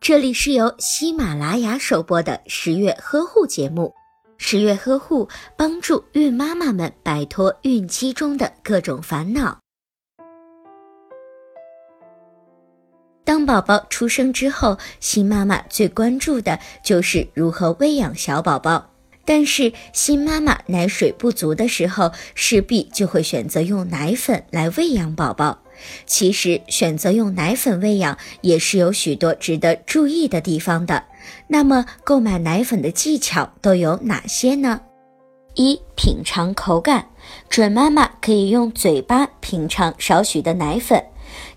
这里是由喜马拉雅首播的十月呵护节目。十月呵护帮助孕妈妈们摆脱孕期中的各种烦恼。当宝宝出生之后，新妈妈最关注的就是如何喂养小宝宝。但是，新妈妈奶水不足的时候，势必就会选择用奶粉来喂养宝宝。其实，选择用奶粉喂养也是有许多值得注意的地方的。那么，购买奶粉的技巧都有哪些呢？一、品尝口感，准妈妈可以用嘴巴品尝少许的奶粉。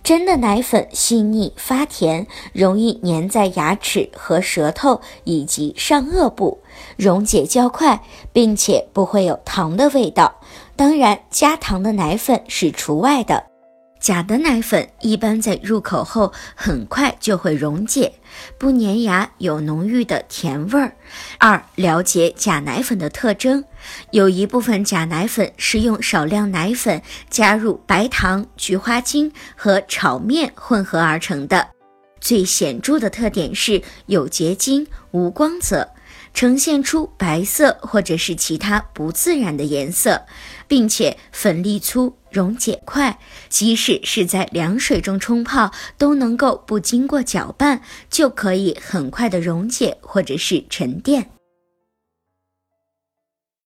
真的奶粉细腻发甜，容易粘在牙齿和舌头以及上颚部，溶解较快，并且不会有糖的味道。当然，加糖的奶粉是除外的。假的奶粉一般在入口后很快就会溶解，不粘牙，有浓郁的甜味儿。二、了解假奶粉的特征，有一部分假奶粉是用少量奶粉加入白糖、菊花精和炒面混合而成的，最显著的特点是有结晶、无光泽。呈现出白色或者是其他不自然的颜色，并且粉粒粗、溶解快，即使是在凉水中冲泡，都能够不经过搅拌就可以很快的溶解或者是沉淀。